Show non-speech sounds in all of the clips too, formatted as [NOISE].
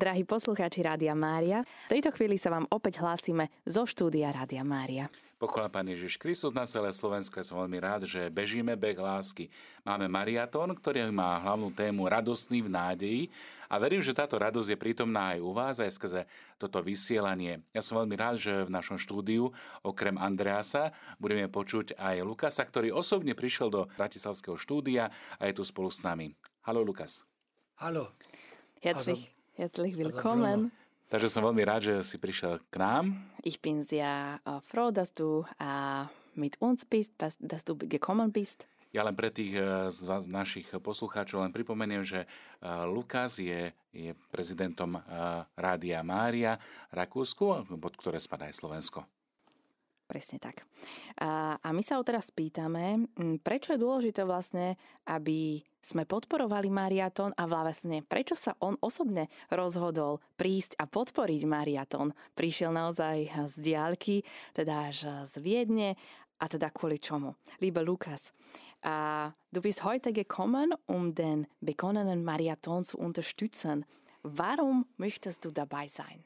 Drahí poslucháči Rádia Mária, v tejto chvíli sa vám opäť hlásime zo štúdia Rádia Mária. Pochvála Pán Ježiš Kristus na celé Slovensko. Ja som veľmi rád, že bežíme beh lásky. Máme mariatón, ktorý má hlavnú tému Radostný v nádeji. A verím, že táto radosť je prítomná aj u vás, aj skrze toto vysielanie. Ja som veľmi rád, že v našom štúdiu, okrem Andreasa, budeme počuť aj Lukasa, ktorý osobne prišiel do Bratislavského štúdia a je tu spolu s nami. Halo, Lukas. Hallo. Herzlich, herzlich willkommen. Takže som veľmi rád, že si prišiel k nám. Ich bin sehr äh, froh, dass du äh, mit uns bist, dass du gekommen bist. Ja len pre tých äh, z vás, našich poslucháčov len pripomeniem, že Lukas je, je prezidentom Rádia Mária Rakúsku, pod ktoré spadá aj Slovensko. Presne tak. A, a my sa ho teraz pýtame, prečo je dôležité vlastne, aby sme podporovali Mariaton a vlastne prečo sa on osobne rozhodol prísť a podporiť Mariaton. Prišiel naozaj z diálky, teda až z Viedne a teda kvôli čomu? Liebe Lukas, uh, du bist heute gekommen, um den begonnenen Marathon zu unterstützen. Warum möchtest du dabei sein?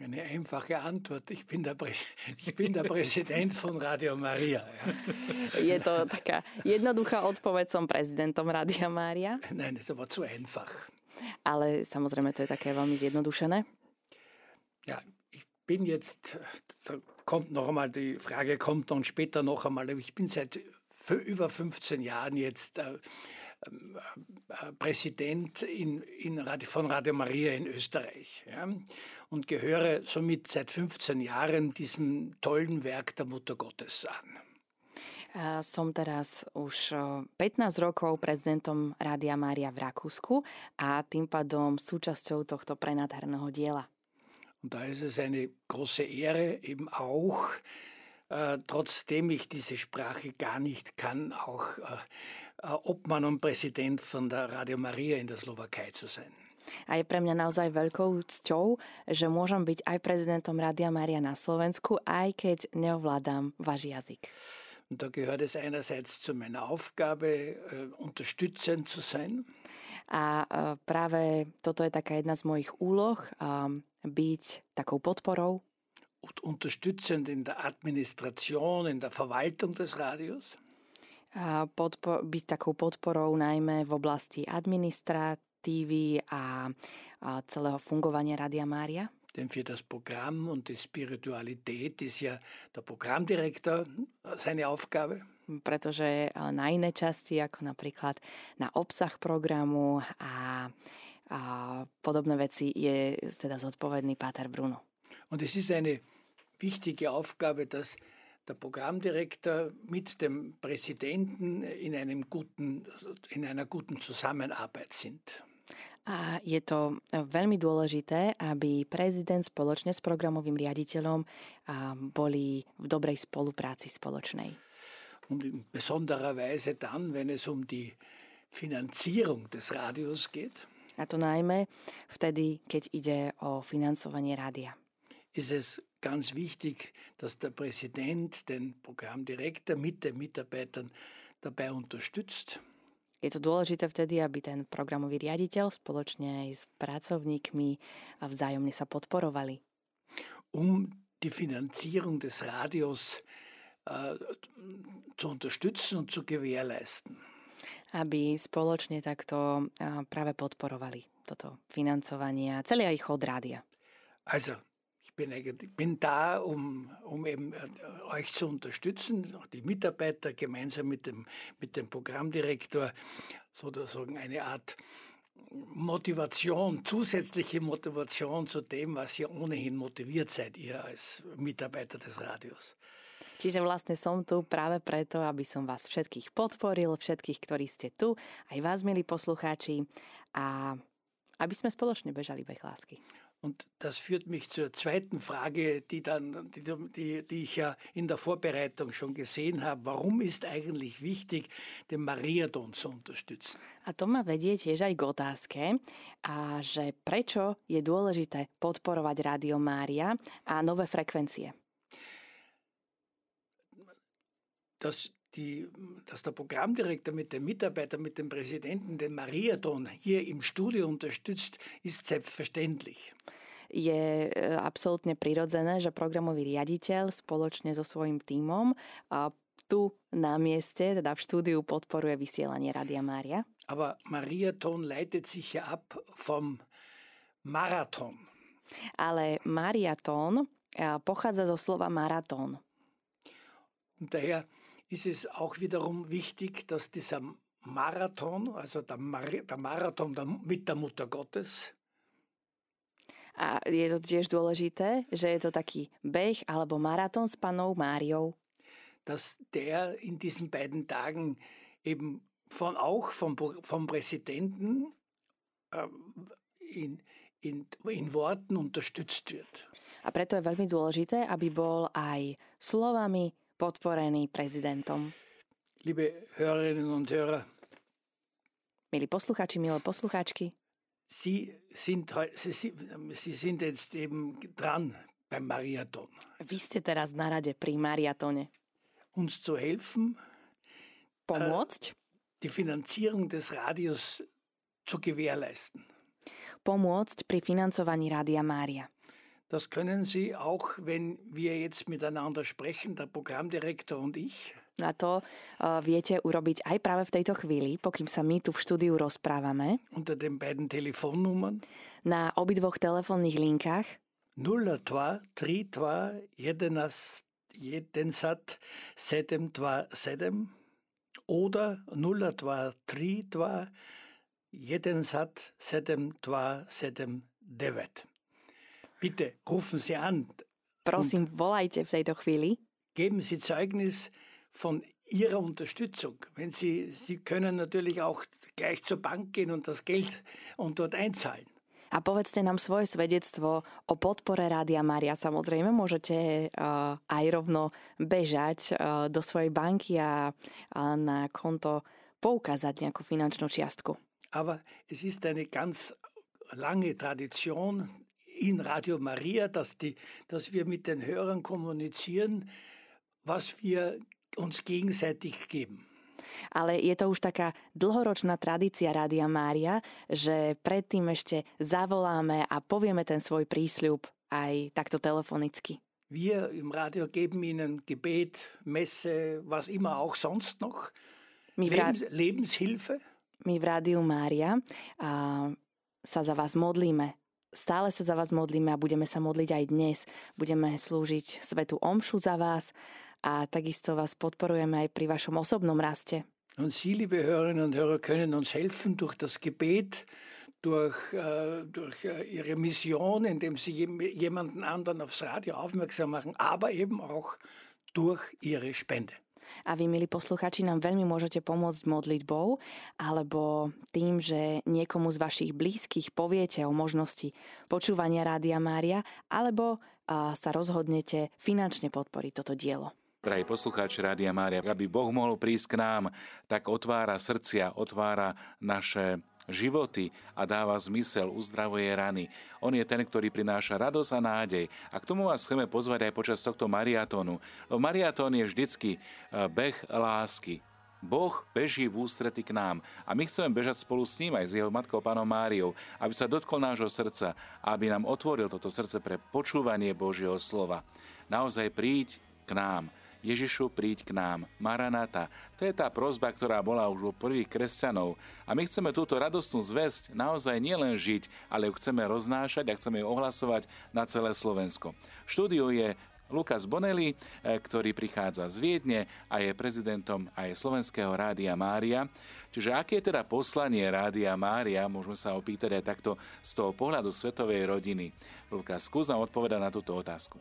Eine einfache Antwort. Ich bin der, Präs [LAUGHS] ich bin der Präsident von Radio Maria. Ja. Je to taká jednoduchá odpoveď, som prezidentom Rádia Mária. Nein, das aber zu einfach. Ale samozrejme, to je také veľmi zjednodušené. Ja, ich bin jetzt, da kommt noch einmal, die Frage kommt dann später noch einmal, ich bin seit über 15 Jahren jetzt äh, Präsident in, in Radio, von Radio Maria in Österreich ja, und gehöre somit seit 15 Jahren diesem tollen Werk der Mutter Gottes an. Som teraz už 15 rokov prezidentom Rádia Mária v Rakúsku a tým pádom súčasťou tohto prenádherného diela. Und da ist es eine große Ehre, eben auch, äh, trotzdem ich diese Sprache gar nicht kann, auch äh, Obmann und Präsident von der Radio Maria in der Slowakei zu sein. A je pre mňa naozaj veľkou cťou, že môžem byť aj prezidentom Rádia Maria na Slovensku, aj keď neovládam váš jazyk. Da gehört es einerseits zu meiner Aufgabe, äh, unterstützend zu sein. A äh, práve toto je taká jedna z mojich úloh, äh, byť takou podporou. Und unterstützend in der Administration, in der Verwaltung des Radios podpo- byť takou podporou najmä v oblasti administratívy a, a celého fungovania Radia Mária? Denn für das Programm und die Spiritualität ist ja der Programmdirektor seine Aufgabe. Pretože na iné časti, ako napríklad na obsah programu a, a podobné veci, je teda zodpovedný Páter Bruno. Und es ist eine wichtige Aufgabe, dass der Programmdirektor mit dem Präsidenten in, einem guten, in einer guten Zusammenarbeit sind. A je to veľmi dôležité, aby prezident spoločne s programovým riaditeľom boli v dobrej spolupráci spoločnej. Und in besonderer Weise dann, wenn es um die Finanzierung des Radios geht. A to najmä vtedy, keď ide o financovanie rádia. Ist es ganz wichtig, dass der Präsident den Programmdirektor mit den Mitarbeitern dabei unterstützt. Je to dôležité vtedy, aby ten programový riaditeľ spoločne aj s pracovníkmi vzájomne sa podporovali. Um die Finanzierung des Radios uh, zu unterstützen und zu gewährleisten. Aby spoločne takto uh, práve podporovali toto financovanie a celý aj chod rádia. Also, bin, bin da, um, um eben äh, euch zu unterstützen, auch die Mitarbeiter gemeinsam mit dem, mit dem Programmdirektor sozusagen eine Art Motivation, zusätzliche Motivation zu dem, was ihr ohnehin motiviert seid, ihr als Mitarbeiter des Radios. Čiže vlastne som tu práve preto, aby som vás všetkých podporil, všetkých, ktorí ste tu, aj vás, milí poslucháči, a aby sme spoločne bežali beh lásky. Und das führt mich zur zweiten Frage, die, dann, die, die, die ich ja in der Vorbereitung schon gesehen habe. Warum ist eigentlich wichtig, den Mariadon zu unterstützen? A to ma vedie tiež aj k otázke, a že prečo je dôležité podporovať Rádio Mária a nové frekvencie. Das, die, dass der Programmdirektor mit den Mitarbeitern, mit dem Präsidenten den Mariathon hier im Studio unterstützt, ist selbstverständlich. Je e, absolútne prirodzené, že programový riaditeľ spoločne so svojím tímom tu na mieste, teda v štúdiu podporuje vysielanie Radia Mária. Aber Mariathon leitet sich ja ab vom Marathon. Ale Mariathon e, pochádza zo slova maratón. Daher ist es auch wiederum wichtig, dass dieser Marathon, also der, Mar der Marathon der, mit der Mutter Gottes, a je to tiež dôležité, že je to taký beh alebo maratón s panou Máriou. Dass der in diesen beiden Tagen eben von auch vom, vom Präsidenten äh, in, in, in Worten unterstützt wird. A preto je veľmi dôležité, aby bol aj slovami podporený prezidentom. Liebe Hörerinnen und Hörer, Milí posluchači, milé posluchačky, Sie sind, Sie, Sie sind jetzt eben dran beim Marathon. Vy ste teraz na rade pri mariatone. Uns zu helfen, pomôcť, äh, die Finanzierung des Radios zu gewährleisten. Pomôcť pri financovaní Rádia Mária. Das können Sie auch, wenn wir jetzt miteinander sprechen, der Programmdirektor und ich. A to uh, viete urobiť aj práve v tejto chvíli, pokým sa my tu v štúdiu rozprávame. Unter den beiden Telefonnummern. Na obidvoch telefónnych linkách. 02 32 11 jedensat 727 oder 02 32 jedensat 727 Bitte rufen Sie an. Prosím, volajte v tejto chvíli. Geben Sie Zeugnis von Ihrer Unterstützung. Wenn Sie, Sie können natürlich auch gleich zur Bank gehen und das Geld und dort einzahlen. A povedzte nám svoje svedectvo o podpore Rádia Mária. Samozrejme, môžete uh, aj rovno bežať uh, do svojej banky a, a na konto poukázať nejakú finančnú čiastku. Aber es ist eine ganz lange Tradition in Radio Maria, dass, die, dass wir mit den Hörern kommunizieren, was wir uns gegenseitig geben. Ale je to už taká dlhoročná tradícia Rádia Mária, že predtým ešte zavoláme a povieme ten svoj prísľub aj takto telefonicky. Wir im Radio geben Ihnen Gebet, Messe, was immer auch sonst noch. Lebens, Lebenshilfe. My v Rádiu Mária a, sa za vás modlíme Stále sa za vás modlíme a budeme sa modliť aj dnes. Budeme slúžiť svetu omšu za vás a takisto vás podporujeme aj pri vašom osobnom raste. Und Sie, liebe Hörerinnen und Hörer, können uns helfen durch das Gebet, durch, äh, durch äh, Ihre Mission, indem Sie jemanden anderen aufs Radio aufmerksam machen, aber eben auch durch Ihre Spende. A vy, milí posluchači, nám veľmi môžete pomôcť modlitbou alebo tým, že niekomu z vašich blízkych poviete o možnosti počúvania Rádia Mária alebo sa rozhodnete finančne podporiť toto dielo. Drahí poslucháči Rádia Mária, aby Boh mohol prísť k nám, tak otvára srdcia, otvára naše životy a dáva zmysel, uzdravuje rany. On je ten, ktorý prináša radosť a nádej. A k tomu vás chceme pozvať aj počas tohto mariatónu. Mariatón je vždycky e, beh lásky. Boh beží v ústrety k nám a my chceme bežať spolu s ním aj s jeho matkou pánom Máriou, aby sa dotkol nášho srdca a aby nám otvoril toto srdce pre počúvanie Božieho slova. Naozaj príď k nám. Ježišu, príď k nám. Maranata. To je tá prozba, ktorá bola už u prvých kresťanov. A my chceme túto radostnú zväzť naozaj nielen žiť, ale ju chceme roznášať a chceme ju ohlasovať na celé Slovensko. Štúdiu je Lukas Bonelli, eh, ktorý prichádza z Viedne a je prezidentom aj Slovenského rádia Mária. Čiže aké je teda poslanie Rádia Mária, môžeme sa opýtať aj takto z toho pohľadu svetovej rodiny. Lukas, skús nám odpovedať na túto otázku.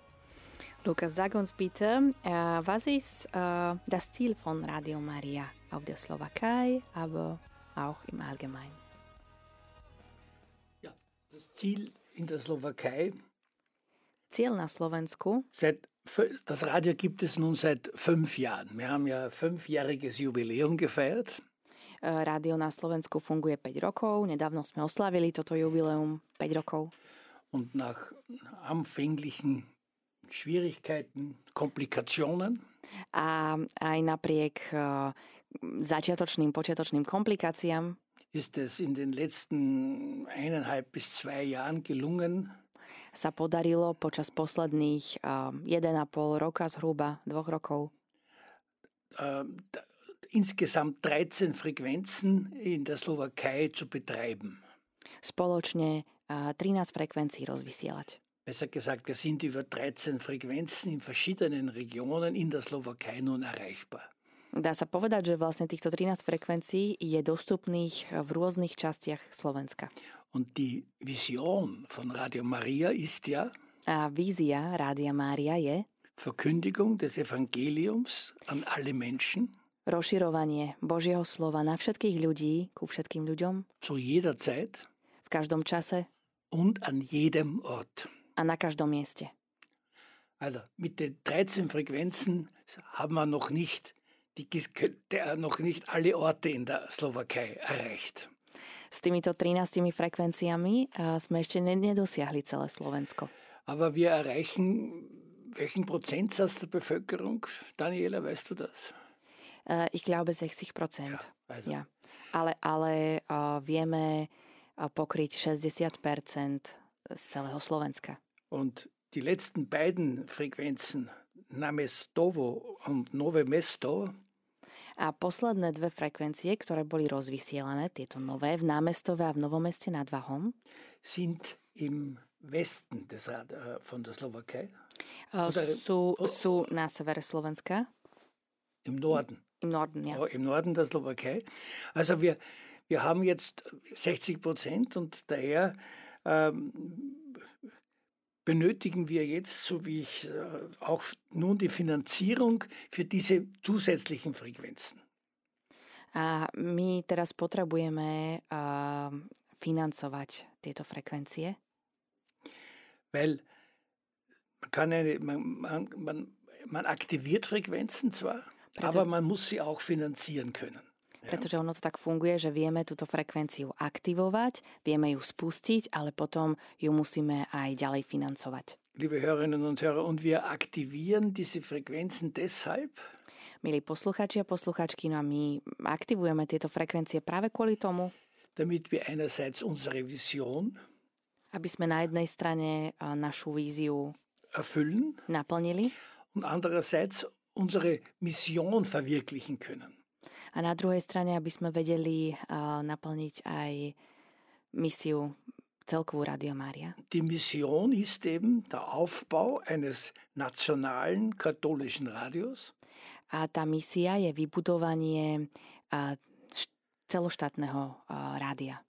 Lukas, sag uns bitte, äh, was ist äh, das Ziel von Radio Maria auf der Slowakei, aber auch im Allgemeinen? Ja, das Ziel in der Slowakei. Ziel na Slovensku. Seit, das Radio gibt es nun seit fünf Jahren. Wir haben ja fünfjähriges Jubiläum gefeiert. Äh, Radio na Slovensku funguje 5 rokov. Nedávno sme oslavili toto jubileum 5 rokov. Und nach anfänglichen Schwierigkeiten, Komplikationen. A aj napriek uh, začiatočným, počiatočným komplikáciám ist es in den letzten eineinhalb bis zwei Jahren gelungen, sa podarilo počas posledných uh, 1,5 roka zhruba, dvoch rokov, d- insgesamt 13 Frequenzen in der Slowakei zu betreiben. spoločne uh, 13 frekvencií rozvysielať. Besser gesagt, wir sind über 13 Frequenzen in verschiedenen Regionen in der Slowakei nun erreichbar. Dá sa povedať, že vlastne týchto 13 frekvencií je dostupných v rôznych častiach Slovenska. Und die Vision von Radio Maria ist ja A vízia Rádia Mária je Verkündigung des Evangeliums an alle Menschen rozširovanie Božieho slova na všetkých ľudí, ku všetkým ľuďom, zu jeder Zeit v každom čase und an jedem Ort. A na každom mieste. Also mit den 13 Frequenzen haben wir noch nicht, die, der, noch nicht alle Orte in der Slowakei erreicht. S týmito 13 frekvenciami a sme ešte ne- nedosiahli celé Slovensko. Aber wir erreichen welchen Prozentsatz der Bevölkerung? Daniela, weißt du das? Uh, ich glaube 60 Prozent. Also, Ja. Ale, ale vieme pokryť 60 z celého Slovenska. Und die letzten beiden Frequenzen, Namestovo und Nove Mesto, A posledné dve frekvencie, ktoré boli rozvysielané, tieto nové, v námestove a v Novomeste nad Vahom, sind im Westen des äh, von der Slowakei, uh, Oder- sú, sú na severe Slovenska, im Norden. im Norden, ja. Ja, Im Norden der Slowakei. Also wir, wir haben jetzt 60 Prozent und daher ähm, benötigen wir jetzt, so wie ich äh, auch nun die Finanzierung für diese zusätzlichen Frequenzen. A my teraz potrebujeme uh, financovať tieto frekvencie, Weil man kann eine, man, man, man, man aktiviert Frequenzen zwar, Preto- aber man muss sie auch finanzieren können. Pretože ono to tak funguje, že vieme túto frekvenciu aktivovať, vieme ju spustiť, ale potom ju musíme aj ďalej financovať. Liebe Hörerinnen und Hörer, und wir aktivieren diese Frequenzen deshalb, Milí posluchači a posluchačky, no a my aktivujeme tieto frekvencie práve kvôli tomu, damit wir einerseits unsere Vision aby sme na jednej strane našu víziu erfüllen naplnili und andererseits unsere Mission verwirklichen können. A na druhej strane, aby sme vedeli naplniť aj misiu celkovú Rádia Mária. Die Mission ist eben der Aufbau eines nationalen katholischen Radios, A tá misia je vybudovanie celoštátneho rádia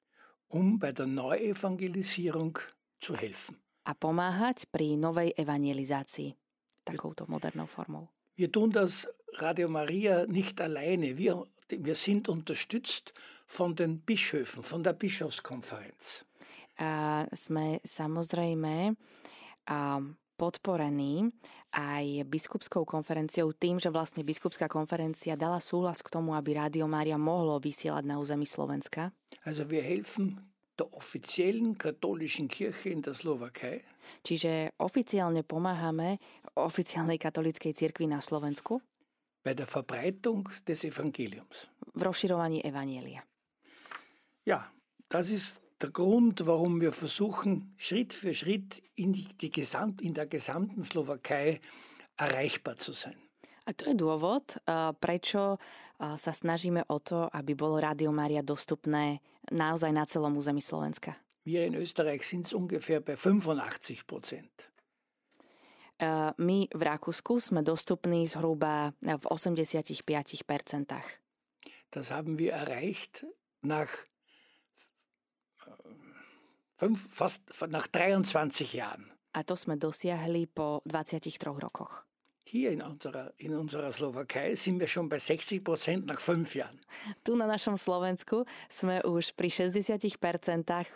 um bei der Neuevangelisierung zu helfen. a pomáhať pri novej evangelizácii takouto modernou formou. Wir tun das Radio Maria nicht alleine. Wir, wir sind unterstützt von den Bischöfen, von der Bischofskonferenz. A sme samozrejme a, podporení aj biskupskou konferenciou tým, že vlastne biskupská konferencia dala súhlas k tomu, aby Rádio Mária mohlo vysielať na území Slovenska. Also wir helfen der offiziellen katholischen Kirche in der Slowakei Čiže oficiálne pomáhame oficiálnej katolíckej cirkvi na Slovensku bei der Verbreitung des Evangeliums. v rozširovaní Evanielia. Ja, das ist der Grund, warum wir versuchen, Schritt für Schritt in, die, die Gesamt, in der gesamten Slowakei erreichbar zu sein. A to je dôvod, eh, prečo eh, sa snažíme o to, aby bolo Rádio Mária dostupné naozaj na celom území Slovenska. Wir in Österreich sind es ungefähr bei 85 Prozent. Eh, My v Rakúsku sme dostupní zhruba v 85%. Das haben wir erreicht nach, fünf, fast nach 23 Jahren. A to sme dosiahli po 23 rokoch. Hier in unserer, in unserer Slowakei sind wir schon bei 60 Prozent nach fünf Jahren. Tu na našom Slovensku sme už pri 60% eh,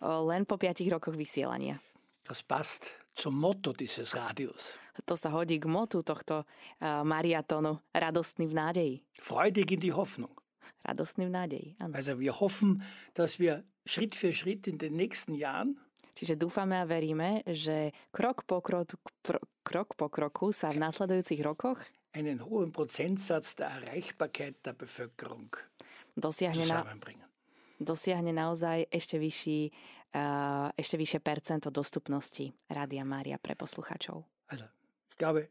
len po 5 rokoch vysielania. Das passt zum Motto dieses Radios. To sa hodí k motu tohto eh, mariatonu. Radostný v nádeji. Freudig in die Hoffnung. Radostný v nádeji, áno. Also wir hoffen, dass wir Schritt für Schritt in den nächsten Jahren Čiže dúfame a veríme, že krok po, krok, krok po kroku sa v následujúcich rokoch einen hohen Prozentsatz der Erreichbarkeit der Bevölkerung dosiahne, na, dosiahne naozaj ešte, vyšší, uh, ešte vyššie percento dostupnosti Rádia Mária pre poslucháčov. Also, ich glaube,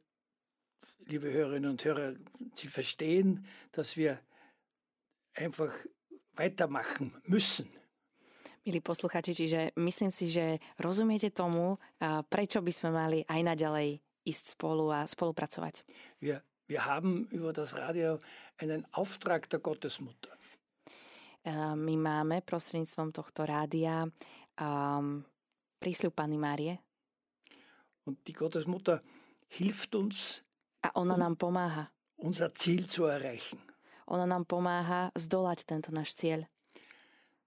liebe Hörerinnen und Hörer, Sie verstehen, dass wir einfach weitermachen müssen. Milí posluchači, čiže myslím si, že rozumiete tomu, prečo by sme mali aj naďalej ísť spolu a spolupracovať. Wir, wir haben über das Radio einen Auftrag der Gottesmutter. My máme prostredníctvom tohto rádia um, prísľub Panny Márie. Und die Gottesmutter hilft uns, a ona nám pomáha. Unser Ziel zu erreichen. Ona nám pomáha zdolať tento náš cieľ.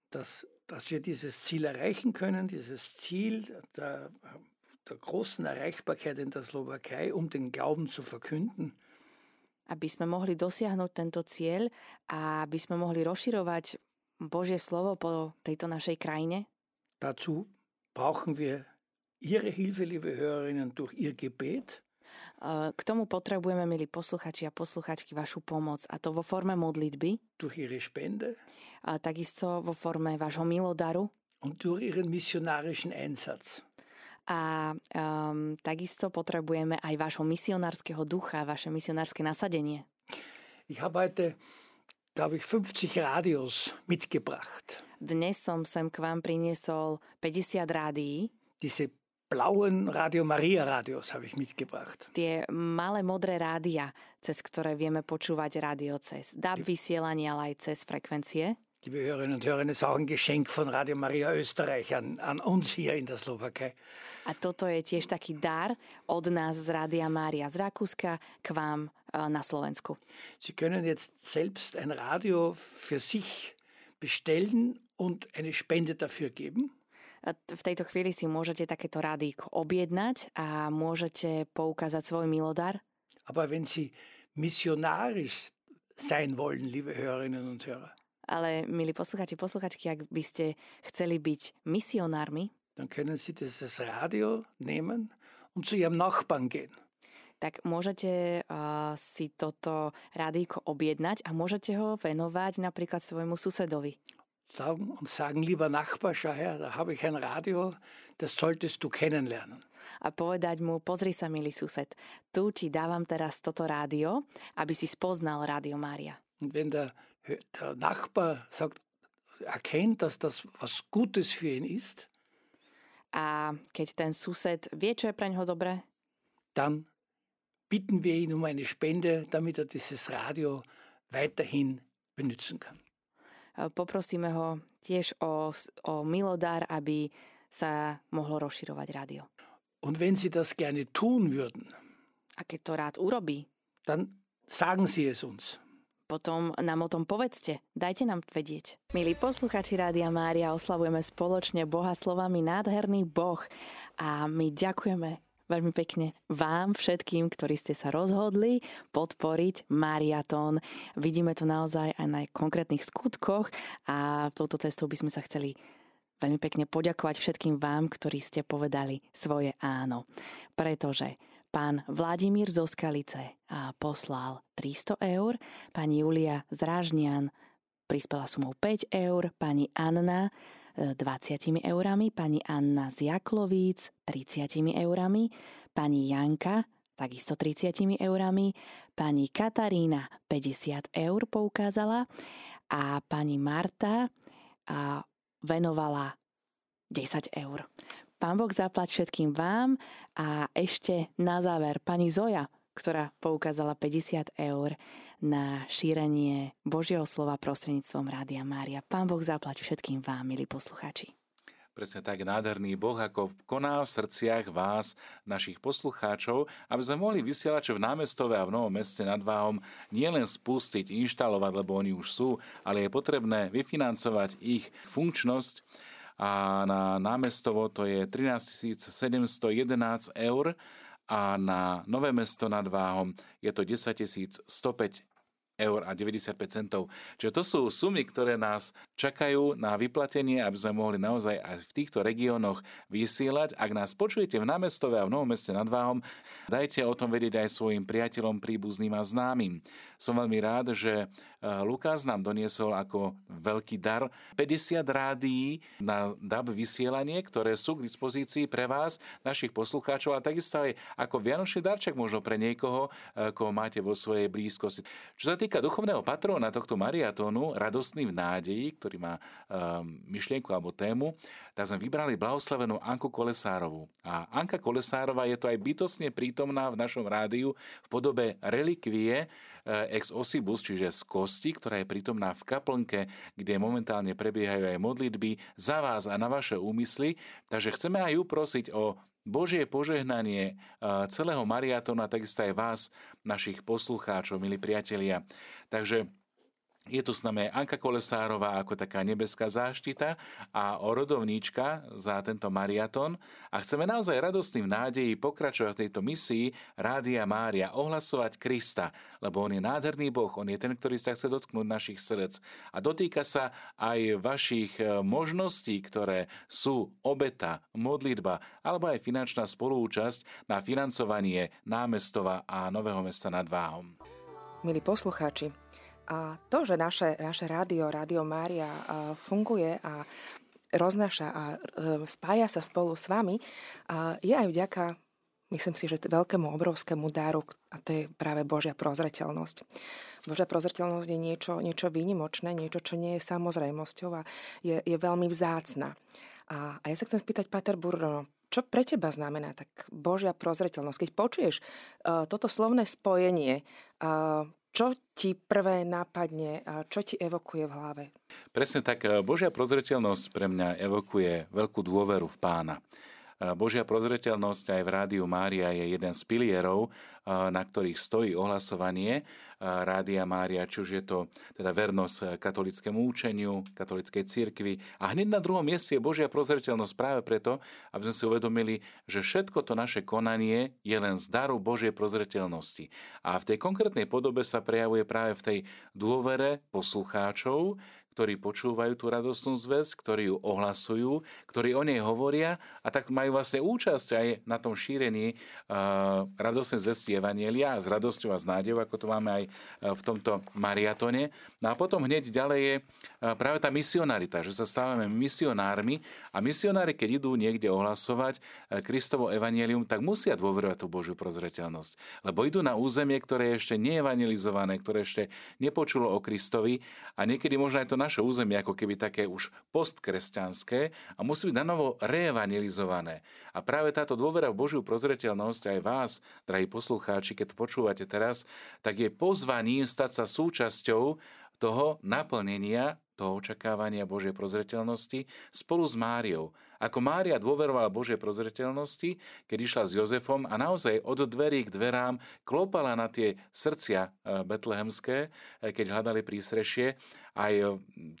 Das dass wir dieses Ziel erreichen können, dieses Ziel der, der großen Erreichbarkeit in der Slowakei, um den Glauben zu verkünden. Aby sme mohli dosiahnuť tento cieľ a aby sme mohli rozširovať Božie slovo po tejto našej krajine. Dazu brauchen wir Ihre Hilfe, liebe Hörerinnen, durch Ihr Gebet. K tomu potrebujeme, milí posluchači a posluchačky, vašu pomoc. A to vo forme modlitby. Durch ihre Spende. A takisto vo forme vášho milodaru. Und durch ihren missionarischen Einsatz. A um, takisto potrebujeme aj vášho misionárskeho ducha, vaše misionárske nasadenie. Ich habe heute, glaube ich, 50 Radios mitgebracht. Dnes som sem k vám priniesol 50 rádií. Diese blauen Radio Maria Radios habe ich mitgebracht. Tie malé modré rádia, cez ktoré vieme počúvať rádio cez DAB vysielanie, ale aj cez frekvencie. Liebe Hörerinnen und Hörer, es ist auch ein Geschenk von Radio Maria Österreich an, an uns hier in der Slowakei. A toto je tiež taký dar od nás z Rádia Mária z Rakúska k vám eh, na Slovensku. Sie können jetzt selbst ein Radio für sich bestellen und eine Spende dafür geben v tejto chvíli si môžete takéto rádík objednať a môžete poukázať svoj milodar. Aber wenn Sie missionarisch sein wollen, liebe Hörerinnen und Hörer, ale milí posluchači, posluchačky, ak by ste chceli byť misionármi, dann können Sie dieses Radio nehmen und zu Ihrem Nachbarn gehen. Tak môžete uh, si toto rádíko objednať a môžete ho venovať napríklad svojmu susedovi sagen und sagen, lieber Nachbar, schau her, da habe ich ein Radio, das solltest du kennenlernen. A povedať mu, pozri sa, milý sused, tu ti dávam teraz toto rádio, aby si spoznal Rádio Mária. Und wenn der, der Nachbar sagt, erkennt, dass das was Gutes für ihn ist, a keď ten sused vie, čo je pre ňoho dobré, dann bitten wir ihn um eine Spende, damit er dieses Radio weiterhin benutzen kann. Poprosíme ho tiež o, o milodár, aby sa mohlo rozširovať rádio. Und wenn Sie das gerne tun würden, a keď to rád urobí, dann sagen Sie es uns. Potom nám o tom povedzte, dajte nám vedieť. Milí posluchači Rádia Mária, oslavujeme spoločne Boha slovami nádherný Boh a my ďakujeme veľmi pekne vám všetkým, ktorí ste sa rozhodli podporiť Mariatón. Vidíme to naozaj aj na konkrétnych skutkoch a touto cestou by sme sa chceli veľmi pekne poďakovať všetkým vám, ktorí ste povedali svoje áno. Pretože pán Vladimír zo Skalice poslal 300 eur, pani Julia Zrážnian prispela sumou 5 eur, pani Anna 20 eurami, pani Anna z Jaklovíc 30 eurami, pani Janka takisto 30 eurami, pani Katarína 50 eur poukázala a pani Marta a venovala 10 eur. Pán Boh zaplať všetkým vám a ešte na záver pani Zoja, ktorá poukázala 50 eur na šírenie Božieho slova prostredníctvom Rádia Mária. Pán Boh zaplať všetkým vám, milí poslucháči. Presne tak nádherný Boh, ako koná v srdciach vás, našich poslucháčov, aby sme mohli vysielať, čo v námestove a v Novom meste nad Váhom nielen spustiť, inštalovať, lebo oni už sú, ale je potrebné vyfinancovať ich funkčnosť a na námestovo to je 13 711 eur a na Nové mesto nad Váhom je to 10 105 eur a 95 centov. Čiže to sú sumy, ktoré nás čakajú na vyplatenie, aby sme mohli naozaj aj v týchto regiónoch vysielať. Ak nás počujete v námestove a v Novom meste nad Váhom, dajte o tom vedieť aj svojim priateľom, príbuzným a známym. Som veľmi rád, že Lukáš nám doniesol ako veľký dar 50 rádií na DAB vysielanie, ktoré sú k dispozícii pre vás, našich poslucháčov a takisto aj ako vianočný darček možno pre niekoho, e, koho máte vo svojej blízkosti. Čo sa týka duchovného patróna tohto mariatónu, radostný v nádeji, ktorý má um, myšlienku alebo tému, tak sme vybrali blahoslavenú Anku Kolesárovú. A Anka Kolesárova je to aj bytosne prítomná v našom rádiu v podobe relikvie Eh, ex osibus, čiže z kosti, ktorá je prítomná v kaplnke, kde momentálne prebiehajú aj modlitby za vás a na vaše úmysly. Takže chceme aj ju prosiť o Božie požehnanie eh, celého mariatona, takisto aj vás, našich poslucháčov, milí priatelia. Takže je tu s nami Anka Kolesárová ako taká nebeská záštita a orodovníčka za tento mariaton a chceme naozaj radostným nádeji pokračovať v tejto misii Rádia Mária, ohlasovať Krista, lebo On je nádherný Boh, On je ten, ktorý sa chce dotknúť našich srdc a dotýka sa aj vašich e, možností, ktoré sú obeta, modlitba alebo aj finančná spolúčasť na financovanie námestova a Nového mesta nad Váhom. Milí poslucháči, a to, že naše, naše rádio, Rádio Mária funguje a roznáša a e, spája sa spolu s vami, je aj vďaka, myslím si, že veľkému, obrovskému dáru, a to je práve Božia prozreteľnosť. Božia prozreteľnosť je niečo, niečo výnimočné, niečo, čo nie je samozrejmosťou a je, je veľmi vzácna. A, a ja sa chcem spýtať, Pater Burno, čo pre teba znamená tak Božia prozreteľnosť? Keď počuješ uh, toto slovné spojenie, uh, čo ti prvé nápadne a čo ti evokuje v hlave? Presne tak. Božia prozreteľnosť pre mňa evokuje veľkú dôveru v pána. Božia prozreteľnosť aj v Rádiu Mária je jeden z pilierov, na ktorých stojí ohlasovanie Rádia Mária, či už je to teda vernosť katolickému účeniu, katolickej cirkvi. A hneď na druhom mieste je Božia prozreteľnosť práve preto, aby sme si uvedomili, že všetko to naše konanie je len z daru Božej prozreteľnosti. A v tej konkrétnej podobe sa prejavuje práve v tej dôvere poslucháčov, ktorí počúvajú tú radostnú zväzť, ktorí ju ohlasujú, ktorí o nej hovoria a tak majú vlastne účasť aj na tom šírení uh, radostnej zvesti Evanielia s radosťou a s nádejou, ako to máme aj v tomto mariatone. No a potom hneď ďalej je práve tá misionarita, že sa stávame misionármi a misionári, keď idú niekde ohlasovať Kristovo evanielium, tak musia dôverovať tú Božiu prozreteľnosť. Lebo idú na územie, ktoré je ešte neevangelizované, ktoré ešte nepočulo o Kristovi a niekedy možno aj to naše územie ako keby také už postkresťanské a musí byť na novo reevangelizované. A práve táto dôvera v Božiu prozreteľnosť aj vás, drahí poslucháči, keď počúvate teraz, tak je pozvaním stať sa súčasťou toho naplnenia toho očakávania Božej prozreteľnosti spolu s Máriou. Ako Mária dôverovala Božej prozreteľnosti, keď išla s Jozefom a naozaj od dverí k dverám klopala na tie srdcia e, betlehemské, e, keď hľadali prísrešie, aj e,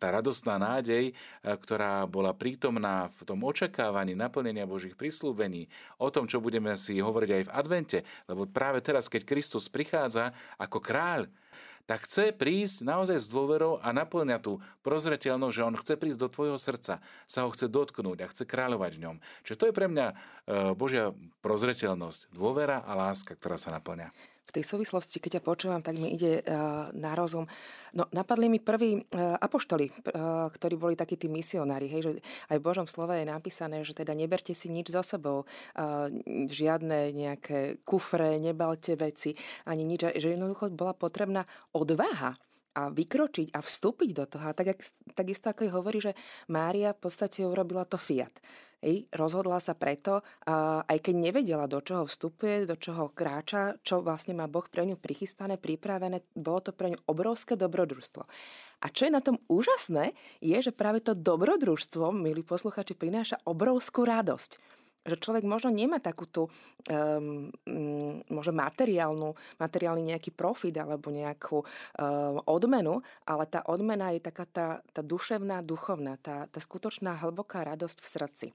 tá radostná nádej, ktorá bola prítomná v tom očakávaní naplnenia Božích prislúbení, o tom, čo budeme si hovoriť aj v advente, lebo práve teraz, keď Kristus prichádza ako kráľ, tak chce prísť naozaj s dôverou a naplňa tú prozreteľnosť, že on chce prísť do tvojho srdca, sa ho chce dotknúť a chce kráľovať v ňom. Čiže to je pre mňa e, Božia prozreteľnosť, dôvera a láska, ktorá sa naplňa v tej súvislosti, keď ťa počúvam, tak mi ide uh, na rozum. No, napadli mi prví uh, apoštoli, uh, ktorí boli takí tí misionári. Hej, že aj v Božom slove je napísané, že teda neberte si nič za sebou, uh, žiadne nejaké kufre, nebalte veci, ani nič. Že jednoducho bola potrebná odvaha a vykročiť a vstúpiť do toho. A tak, takisto ako hovorí, že Mária v podstate urobila to fiat. Ej, rozhodla sa preto, a aj keď nevedela, do čoho vstupuje, do čoho kráča, čo vlastne má Boh pre ňu prichystané, pripravené, bolo to pre ňu obrovské dobrodružstvo. A čo je na tom úžasné, je, že práve to dobrodružstvo, milí posluchači, prináša obrovskú radosť že človek možno nemá takú tú um, možno materiálnu, materiálny nejaký profit alebo nejakú um, odmenu, ale tá odmena je taká tá, tá duševná, duchovná, tá, tá skutočná hlboká radosť v srdci.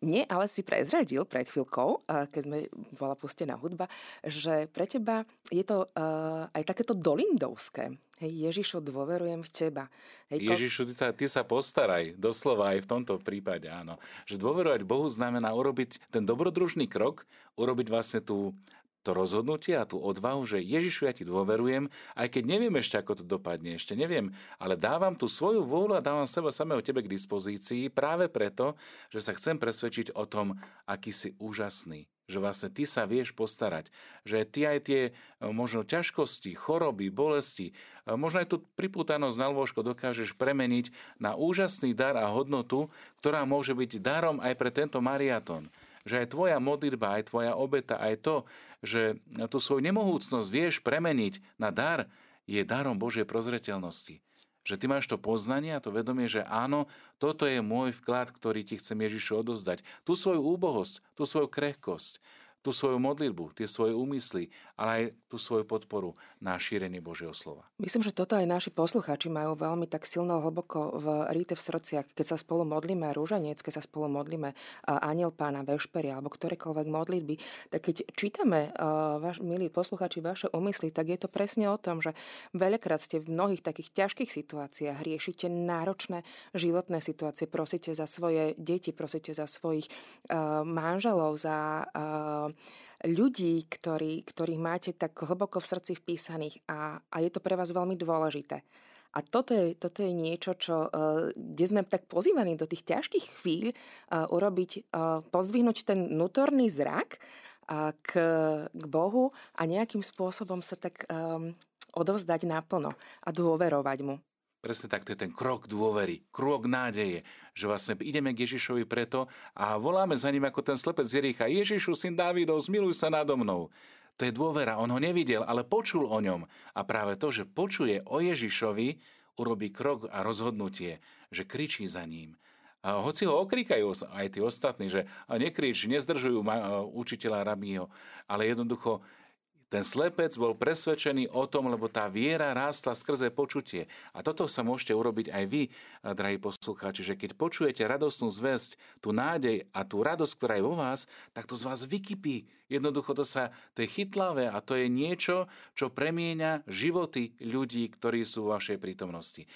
Mne ale si prezradil pred chvíľkou, keď sme bola pustená hudba, že pre teba je to uh, aj takéto dolindovské. Hej, Ježišu, dôverujem v teba. Hej, Ježišu, ty sa, ty sa postaraj, doslova aj v tomto prípade, áno. Že dôverovať Bohu znamená urobiť ten dobrodružný krok, urobiť vlastne tú to rozhodnutie a tú odvahu, že Ježišu, ja ti dôverujem, aj keď neviem ešte, ako to dopadne, ešte neviem, ale dávam tú svoju vôľu a dávam seba samého tebe k dispozícii práve preto, že sa chcem presvedčiť o tom, aký si úžasný, že vlastne ty sa vieš postarať, že ty aj tie e, možno ťažkosti, choroby, bolesti, e, možno aj tú pripútanosť na lôžko dokážeš premeniť na úžasný dar a hodnotu, ktorá môže byť darom aj pre tento mariatón že aj tvoja modlitba, aj tvoja obeta, aj to, že tú svoju nemohúcnosť vieš premeniť na dar, je darom Božej prozreteľnosti. Že ty máš to poznanie a to vedomie, že áno, toto je môj vklad, ktorý ti chcem Ježišu odozdať. Tú svoju úbohosť, tú svoju krehkosť, tú svoju modlitbu, tie svoje úmysly, ale aj tú svoju podporu na šírenie Božieho slova. Myslím, že toto aj naši poslucháči majú veľmi tak silno hlboko v ríte v srdciach, keď sa spolu modlíme rúžanec, keď sa spolu modlíme aniel pána, vešperia alebo ktorékoľvek modlitby, tak keď čítame, vaš, milí poslucháči, vaše úmysly, tak je to presne o tom, že veľakrát ste v mnohých takých ťažkých situáciách, riešite náročné životné situácie, prosíte za svoje deti, prosíte za svojich manželov, za ľudí, ktorí, ktorých máte tak hlboko v srdci vpísaných a, a je to pre vás veľmi dôležité. A toto je, toto je niečo, čo, uh, kde sme tak pozývaní do tých ťažkých chvíľ uh, urobiť, uh, pozdvihnúť ten nutorný zrak k, k Bohu a nejakým spôsobom sa tak odovzdať naplno a dôverovať mu. Presne tak, to je ten krok dôvery, krok nádeje, že vlastne ideme k Ježišovi preto a voláme za ním ako ten slepec Jericha. Ježišu, syn Dávidov, zmiluj sa nado mnou. To je dôvera, on ho nevidel, ale počul o ňom. A práve to, že počuje o Ježišovi, urobí krok a rozhodnutie, že kričí za ním. A hoci ho okrikajú aj tí ostatní, že nekrič, nezdržujú učiteľa rabího, ale jednoducho ten slepec bol presvedčený o tom, lebo tá viera rástla skrze počutie. A toto sa môžete urobiť aj vy, drahí poslucháči, že keď počujete radosnú zväzť, tú nádej a tú radosť, ktorá je vo vás, tak to z vás vykypí. Jednoducho to sa, to je chytlavé a to je niečo, čo premieňa životy ľudí, ktorí sú v vašej prítomnosti.